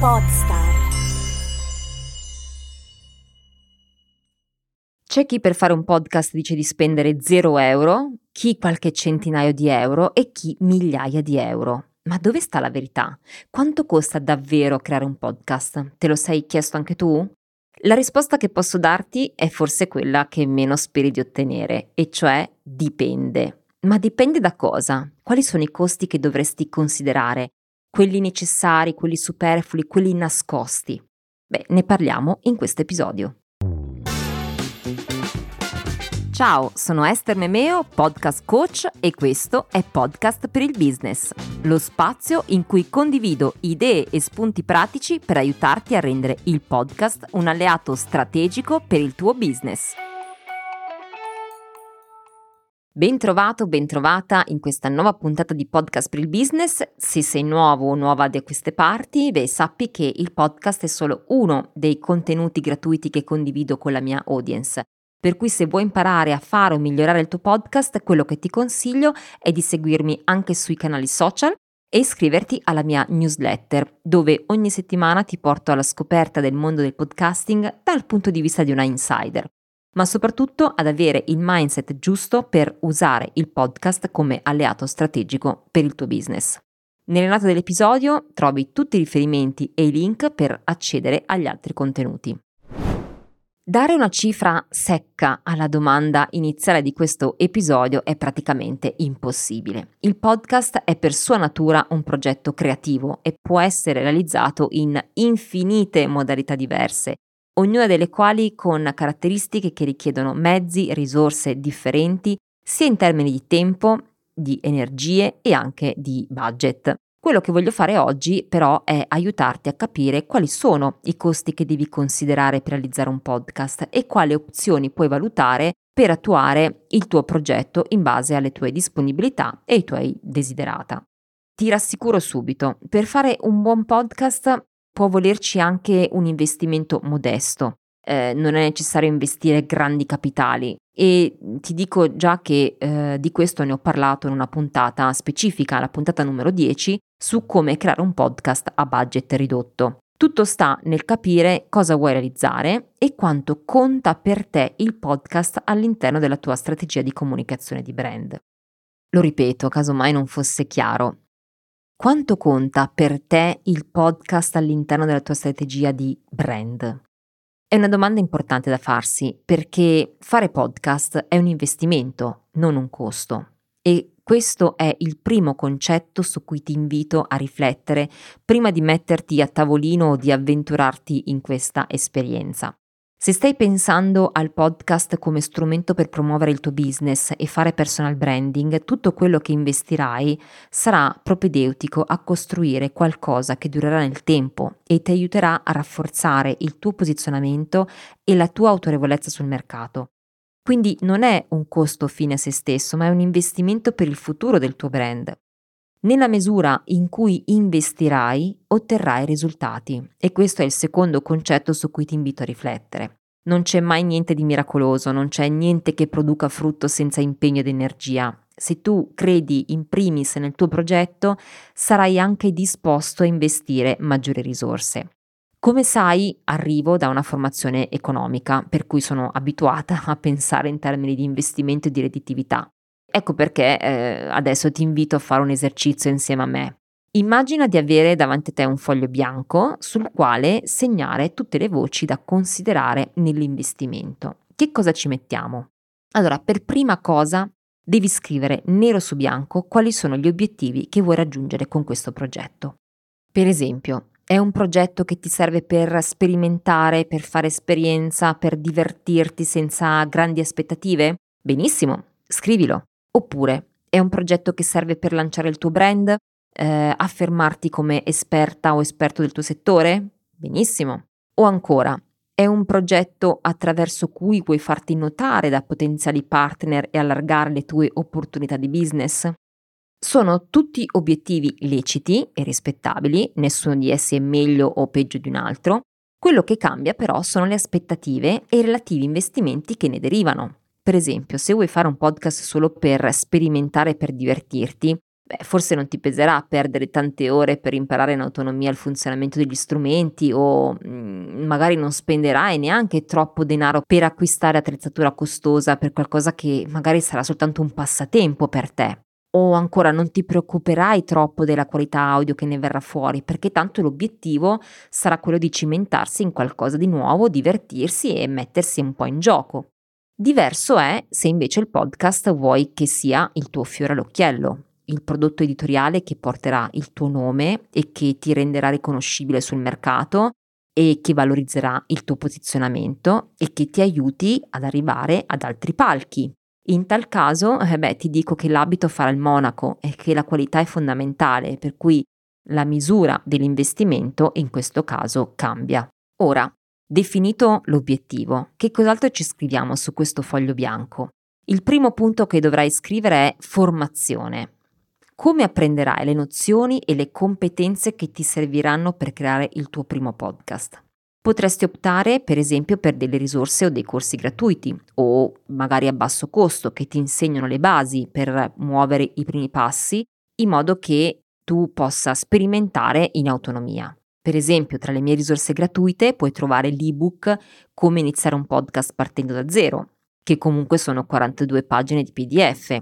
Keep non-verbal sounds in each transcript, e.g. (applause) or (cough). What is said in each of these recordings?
Podstar. C'è chi per fare un podcast dice di spendere 0 euro, chi qualche centinaio di euro e chi migliaia di euro. Ma dove sta la verità? Quanto costa davvero creare un podcast? Te lo sei chiesto anche tu? La risposta che posso darti è forse quella che meno speri di ottenere, e cioè dipende. Ma dipende da cosa? Quali sono i costi che dovresti considerare? Quelli necessari, quelli superflui, quelli nascosti? Beh, ne parliamo in questo episodio. Ciao, sono Esther Memeo, podcast coach e questo è Podcast per il Business, lo spazio in cui condivido idee e spunti pratici per aiutarti a rendere il podcast un alleato strategico per il tuo business. Bentrovato, bentrovata in questa nuova puntata di Podcast per il Business. Se sei nuovo o nuova da queste parti, beh, sappi che il podcast è solo uno dei contenuti gratuiti che condivido con la mia audience. Per cui se vuoi imparare a fare o migliorare il tuo podcast, quello che ti consiglio è di seguirmi anche sui canali social e iscriverti alla mia newsletter, dove ogni settimana ti porto alla scoperta del mondo del podcasting dal punto di vista di una insider, ma soprattutto ad avere il mindset giusto per usare il podcast come alleato strategico per il tuo business. Nelle note dell'episodio trovi tutti i riferimenti e i link per accedere agli altri contenuti. Dare una cifra secca alla domanda iniziale di questo episodio è praticamente impossibile. Il podcast è per sua natura un progetto creativo e può essere realizzato in infinite modalità diverse, ognuna delle quali con caratteristiche che richiedono mezzi, risorse differenti, sia in termini di tempo, di energie e anche di budget. Quello che voglio fare oggi però è aiutarti a capire quali sono i costi che devi considerare per realizzare un podcast e quali opzioni puoi valutare per attuare il tuo progetto in base alle tue disponibilità e ai tuoi desiderata. Ti rassicuro subito, per fare un buon podcast può volerci anche un investimento modesto, eh, non è necessario investire grandi capitali e ti dico già che eh, di questo ne ho parlato in una puntata specifica, la puntata numero 10, su come creare un podcast a budget ridotto. Tutto sta nel capire cosa vuoi realizzare e quanto conta per te il podcast all'interno della tua strategia di comunicazione di brand. Lo ripeto, caso mai non fosse chiaro. Quanto conta per te il podcast all'interno della tua strategia di brand? È una domanda importante da farsi perché fare podcast è un investimento, non un costo. E questo è il primo concetto su cui ti invito a riflettere prima di metterti a tavolino o di avventurarti in questa esperienza. Se stai pensando al podcast come strumento per promuovere il tuo business e fare personal branding, tutto quello che investirai sarà propedeutico a costruire qualcosa che durerà nel tempo e ti aiuterà a rafforzare il tuo posizionamento e la tua autorevolezza sul mercato. Quindi non è un costo fine a se stesso, ma è un investimento per il futuro del tuo brand. Nella misura in cui investirai, otterrai risultati e questo è il secondo concetto su cui ti invito a riflettere. Non c'è mai niente di miracoloso, non c'è niente che produca frutto senza impegno ed energia. Se tu credi in primis nel tuo progetto, sarai anche disposto a investire maggiori risorse. Come sai, arrivo da una formazione economica, per cui sono abituata (laughs) a pensare in termini di investimento e di redditività. Ecco perché eh, adesso ti invito a fare un esercizio insieme a me. Immagina di avere davanti a te un foglio bianco sul quale segnare tutte le voci da considerare nell'investimento. Che cosa ci mettiamo? Allora, per prima cosa devi scrivere nero su bianco quali sono gli obiettivi che vuoi raggiungere con questo progetto. Per esempio, è un progetto che ti serve per sperimentare, per fare esperienza, per divertirti senza grandi aspettative? Benissimo, scrivilo. Oppure è un progetto che serve per lanciare il tuo brand, eh, affermarti come esperta o esperto del tuo settore? Benissimo. O ancora, è un progetto attraverso cui vuoi farti notare da potenziali partner e allargare le tue opportunità di business? Sono tutti obiettivi leciti e rispettabili, nessuno di essi è meglio o peggio di un altro. Quello che cambia però sono le aspettative e i relativi investimenti che ne derivano. Per esempio, se vuoi fare un podcast solo per sperimentare per divertirti, beh, forse non ti peserà perdere tante ore per imparare in autonomia il funzionamento degli strumenti o mh, mm, magari non spenderai neanche troppo denaro per acquistare attrezzatura costosa per qualcosa che magari sarà soltanto un passatempo per te. O ancora non ti preoccuperai troppo della qualità audio che ne verrà fuori, perché tanto l'obiettivo sarà quello di cimentarsi in qualcosa di nuovo, divertirsi e mettersi un po' in gioco. Diverso è se invece il podcast vuoi che sia il tuo fiore all'occhiello, il prodotto editoriale che porterà il tuo nome e che ti renderà riconoscibile sul mercato e che valorizzerà il tuo posizionamento e che ti aiuti ad arrivare ad altri palchi. In tal caso, eh beh, ti dico che l'abito farà il monaco e che la qualità è fondamentale, per cui la misura dell'investimento in questo caso cambia. Ora, definito l'obiettivo, che cos'altro ci scriviamo su questo foglio bianco? Il primo punto che dovrai scrivere è formazione come apprenderai le nozioni e le competenze che ti serviranno per creare il tuo primo podcast. Potresti optare per esempio per delle risorse o dei corsi gratuiti o magari a basso costo che ti insegnano le basi per muovere i primi passi in modo che tu possa sperimentare in autonomia. Per esempio, tra le mie risorse gratuite puoi trovare l'ebook Come iniziare un podcast partendo da zero, che comunque sono 42 pagine di PDF,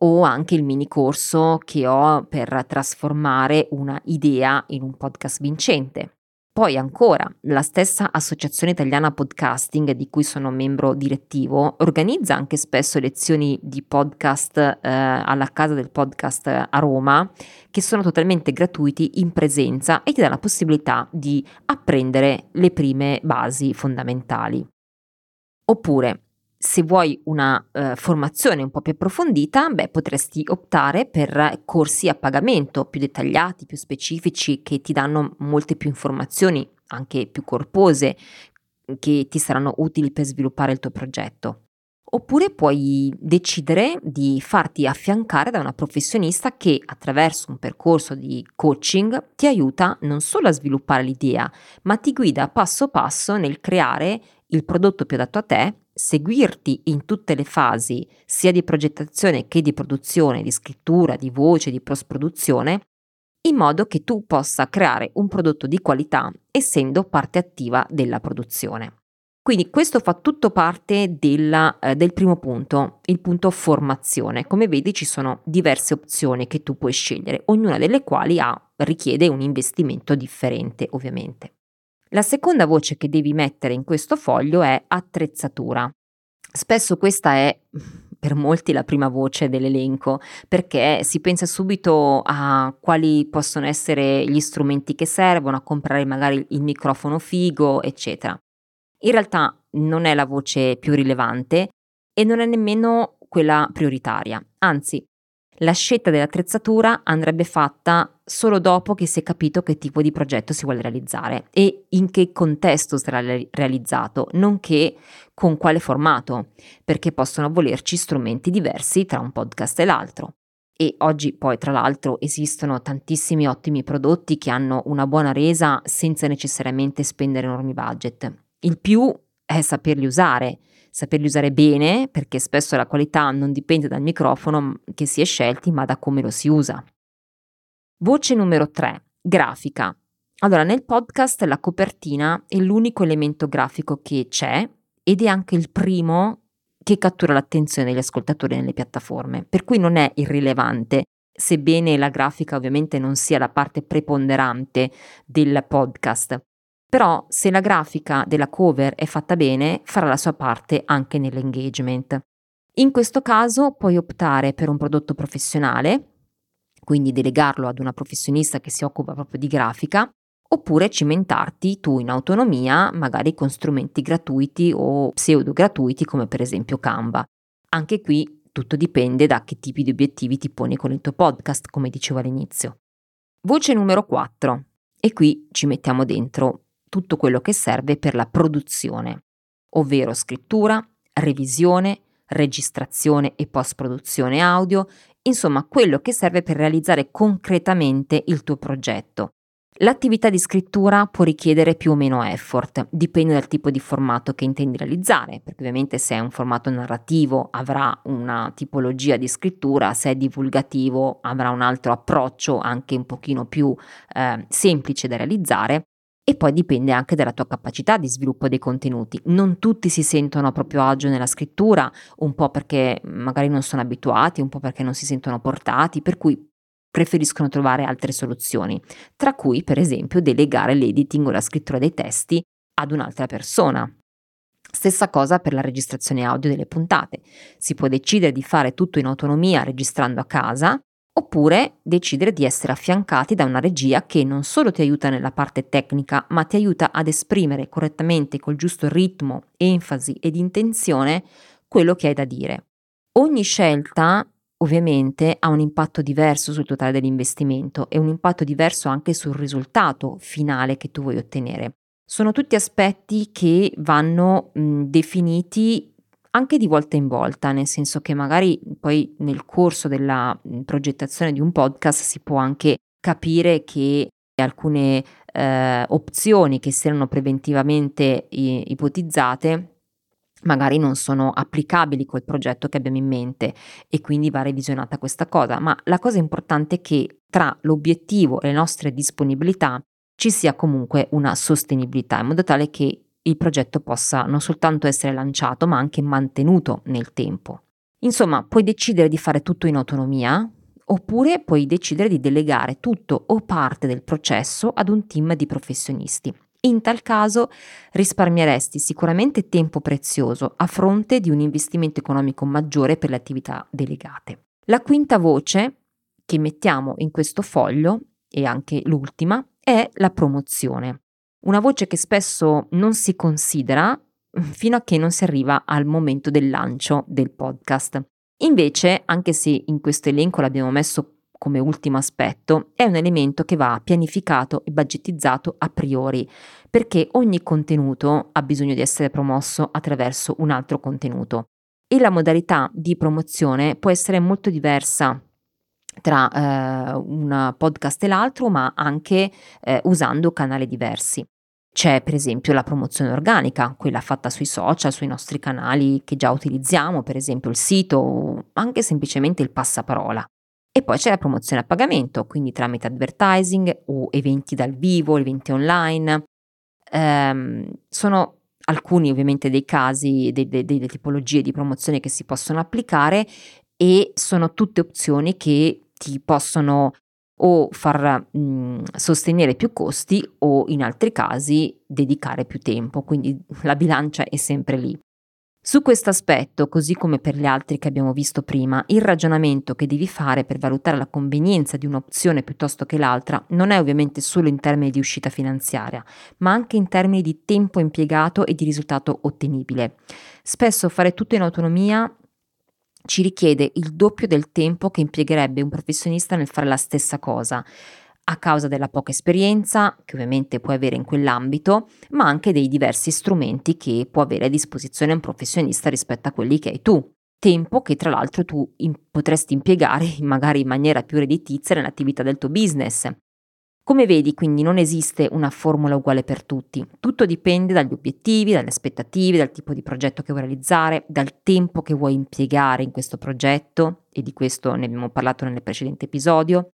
o anche il mini corso che ho per trasformare una idea in un podcast vincente. Poi ancora, la stessa Associazione Italiana Podcasting, di cui sono membro direttivo, organizza anche spesso lezioni di podcast eh, alla Casa del Podcast a Roma, che sono totalmente gratuiti in presenza e ti dà la possibilità di apprendere le prime basi fondamentali. Oppure se vuoi una uh, formazione un po' più approfondita, beh, potresti optare per corsi a pagamento più dettagliati, più specifici, che ti danno molte più informazioni, anche più corpose, che ti saranno utili per sviluppare il tuo progetto. Oppure puoi decidere di farti affiancare da una professionista che attraverso un percorso di coaching ti aiuta non solo a sviluppare l'idea, ma ti guida passo passo nel creare il prodotto più adatto a te seguirti in tutte le fasi, sia di progettazione che di produzione, di scrittura, di voce, di post-produzione, in modo che tu possa creare un prodotto di qualità essendo parte attiva della produzione. Quindi questo fa tutto parte della, eh, del primo punto, il punto formazione. Come vedi ci sono diverse opzioni che tu puoi scegliere, ognuna delle quali ha, richiede un investimento differente ovviamente. La seconda voce che devi mettere in questo foglio è attrezzatura. Spesso questa è per molti la prima voce dell'elenco perché si pensa subito a quali possono essere gli strumenti che servono, a comprare magari il microfono figo, eccetera. In realtà non è la voce più rilevante e non è nemmeno quella prioritaria, anzi la scelta dell'attrezzatura andrebbe fatta solo dopo che si è capito che tipo di progetto si vuole realizzare e in che contesto sarà realizzato, nonché con quale formato, perché possono volerci strumenti diversi tra un podcast e l'altro. E oggi poi tra l'altro esistono tantissimi ottimi prodotti che hanno una buona resa senza necessariamente spendere enormi budget. Il più è saperli usare saperli usare bene, perché spesso la qualità non dipende dal microfono che si è scelti, ma da come lo si usa. Voce numero 3. Grafica. Allora, nel podcast la copertina è l'unico elemento grafico che c'è ed è anche il primo che cattura l'attenzione degli ascoltatori nelle piattaforme, per cui non è irrilevante, sebbene la grafica ovviamente non sia la parte preponderante del podcast. Però se la grafica della cover è fatta bene, farà la sua parte anche nell'engagement. In questo caso puoi optare per un prodotto professionale, quindi delegarlo ad una professionista che si occupa proprio di grafica, oppure cimentarti tu in autonomia, magari con strumenti gratuiti o pseudo gratuiti come per esempio Canva. Anche qui tutto dipende da che tipi di obiettivi ti poni con il tuo podcast, come dicevo all'inizio. Voce numero 4. E qui ci mettiamo dentro tutto quello che serve per la produzione, ovvero scrittura, revisione, registrazione e post-produzione audio, insomma quello che serve per realizzare concretamente il tuo progetto. L'attività di scrittura può richiedere più o meno effort, dipende dal tipo di formato che intendi realizzare, perché ovviamente se è un formato narrativo avrà una tipologia di scrittura, se è divulgativo avrà un altro approccio anche un pochino più eh, semplice da realizzare e poi dipende anche dalla tua capacità di sviluppo dei contenuti. Non tutti si sentono a proprio agio nella scrittura, un po' perché magari non sono abituati, un po' perché non si sentono portati, per cui preferiscono trovare altre soluzioni, tra cui per esempio delegare l'editing o la scrittura dei testi ad un'altra persona. Stessa cosa per la registrazione audio delle puntate. Si può decidere di fare tutto in autonomia registrando a casa, oppure decidere di essere affiancati da una regia che non solo ti aiuta nella parte tecnica, ma ti aiuta ad esprimere correttamente col giusto ritmo, enfasi ed intenzione quello che hai da dire. Ogni scelta ovviamente ha un impatto diverso sul totale dell'investimento e un impatto diverso anche sul risultato finale che tu vuoi ottenere. Sono tutti aspetti che vanno mh, definiti anche di volta in volta, nel senso che magari poi nel corso della progettazione di un podcast si può anche capire che alcune eh, opzioni che si erano preventivamente i- ipotizzate magari non sono applicabili col progetto che abbiamo in mente e quindi va revisionata questa cosa, ma la cosa importante è che tra l'obiettivo e le nostre disponibilità ci sia comunque una sostenibilità in modo tale che il progetto possa non soltanto essere lanciato ma anche mantenuto nel tempo. Insomma, puoi decidere di fare tutto in autonomia oppure puoi decidere di delegare tutto o parte del processo ad un team di professionisti. In tal caso risparmieresti sicuramente tempo prezioso a fronte di un investimento economico maggiore per le attività delegate. La quinta voce che mettiamo in questo foglio, e anche l'ultima, è la promozione. Una voce che spesso non si considera fino a che non si arriva al momento del lancio del podcast. Invece, anche se in questo elenco l'abbiamo messo come ultimo aspetto, è un elemento che va pianificato e budgetizzato a priori, perché ogni contenuto ha bisogno di essere promosso attraverso un altro contenuto e la modalità di promozione può essere molto diversa tra eh, un podcast e l'altro, ma anche eh, usando canali diversi. C'è per esempio la promozione organica, quella fatta sui social, sui nostri canali che già utilizziamo, per esempio il sito o anche semplicemente il passaparola. E poi c'è la promozione a pagamento, quindi tramite advertising o eventi dal vivo, eventi online. Ehm, sono alcuni ovviamente dei casi, de, de, delle tipologie di promozione che si possono applicare e sono tutte opzioni che ti possono o far mh, sostenere più costi o in altri casi dedicare più tempo, quindi la bilancia è sempre lì. Su questo aspetto, così come per gli altri che abbiamo visto prima, il ragionamento che devi fare per valutare la convenienza di un'opzione piuttosto che l'altra non è ovviamente solo in termini di uscita finanziaria, ma anche in termini di tempo impiegato e di risultato ottenibile. Spesso fare tutto in autonomia ci richiede il doppio del tempo che impiegherebbe un professionista nel fare la stessa cosa a causa della poca esperienza che ovviamente puoi avere in quell'ambito, ma anche dei diversi strumenti che può avere a disposizione un professionista rispetto a quelli che hai tu. Tempo che tra l'altro tu in- potresti impiegare (laughs) magari in maniera più redditizia nell'attività del tuo business. Come vedi, quindi non esiste una formula uguale per tutti. Tutto dipende dagli obiettivi, dalle aspettative, dal tipo di progetto che vuoi realizzare, dal tempo che vuoi impiegare in questo progetto, e di questo ne abbiamo parlato nel precedente episodio,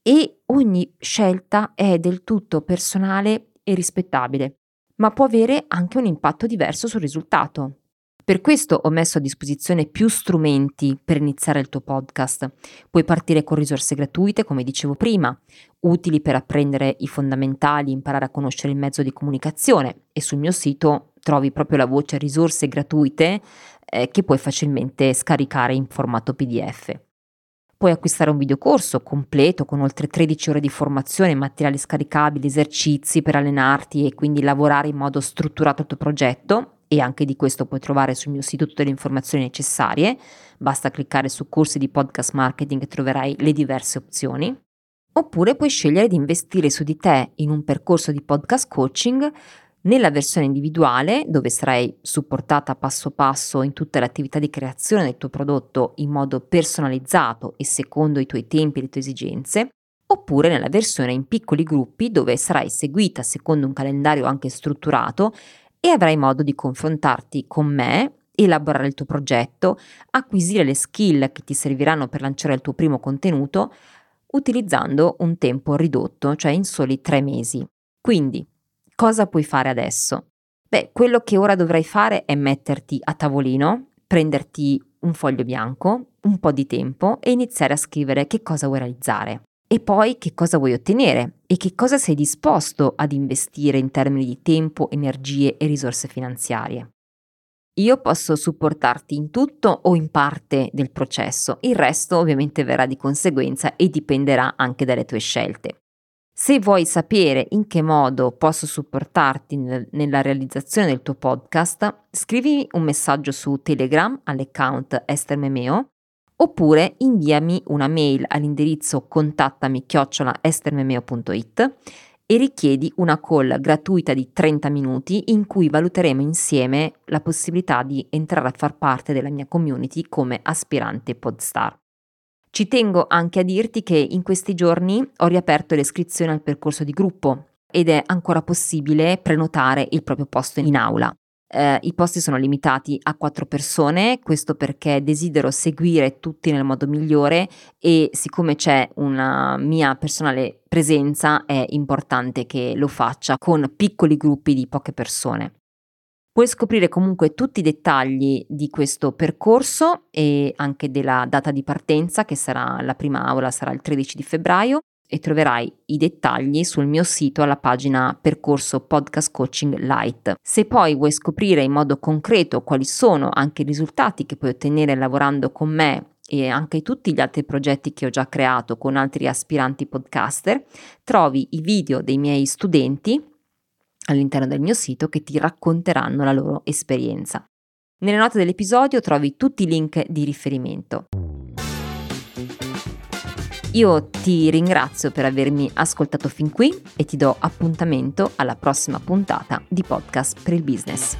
e ogni scelta è del tutto personale e rispettabile, ma può avere anche un impatto diverso sul risultato. Per questo ho messo a disposizione più strumenti per iniziare il tuo podcast. Puoi partire con risorse gratuite, come dicevo prima, utili per apprendere i fondamentali, imparare a conoscere il mezzo di comunicazione e sul mio sito trovi proprio la voce risorse gratuite eh, che puoi facilmente scaricare in formato PDF. Puoi acquistare un videocorso completo con oltre 13 ore di formazione, materiali scaricabili, esercizi per allenarti e quindi lavorare in modo strutturato al tuo progetto e anche di questo puoi trovare sul mio sito tutte le informazioni necessarie. Basta cliccare su corsi di podcast marketing e troverai le diverse opzioni. Oppure puoi scegliere di investire su di te in un percorso di podcast coaching nella versione individuale, dove sarai supportata passo passo in tutte le attività di creazione del tuo prodotto in modo personalizzato e secondo i tuoi tempi e le tue esigenze, oppure nella versione in piccoli gruppi dove sarai seguita secondo un calendario anche strutturato e avrai modo di confrontarti con me, elaborare il tuo progetto, acquisire le skill che ti serviranno per lanciare il tuo primo contenuto utilizzando un tempo ridotto, cioè in soli tre mesi. Quindi, cosa puoi fare adesso? Beh, quello che ora dovrai fare è metterti a tavolino, prenderti un foglio bianco, un po' di tempo e iniziare a scrivere che cosa vuoi realizzare e poi che cosa vuoi ottenere e che cosa sei disposto ad investire in termini di tempo, energie e risorse finanziarie. Io posso supportarti in tutto o in parte del processo, il resto ovviamente verrà di conseguenza e dipenderà anche dalle tue scelte. Se vuoi sapere in che modo posso supportarti nel, nella realizzazione del tuo podcast, scrivimi un messaggio su Telegram all'account Esther Memeo oppure inviami una mail all'indirizzo contattami chiocciola estermemeo.it e richiedi una call gratuita di 30 minuti in cui valuteremo insieme la possibilità di entrare a far parte della mia community come aspirante podstar. Ci tengo anche a dirti che in questi giorni ho riaperto l'iscrizione al percorso di gruppo ed è ancora possibile prenotare il proprio posto in aula. Eh, I posti sono limitati a quattro persone, questo perché desidero seguire tutti nel modo migliore e siccome c'è una mia personale presenza è importante che lo faccia con piccoli gruppi di poche persone. Puoi scoprire comunque tutti i dettagli di questo percorso e anche della data di partenza che sarà la prima aula sarà il 13 di febbraio e troverai i dettagli sul mio sito alla pagina Percorso Podcast Coaching Light. Se poi vuoi scoprire in modo concreto quali sono anche i risultati che puoi ottenere lavorando con me e anche tutti gli altri progetti che ho già creato con altri aspiranti podcaster, trovi i video dei miei studenti all'interno del mio sito che ti racconteranno la loro esperienza. Nelle note dell'episodio trovi tutti i link di riferimento. Io ti ringrazio per avermi ascoltato fin qui e ti do appuntamento alla prossima puntata di Podcast per il Business.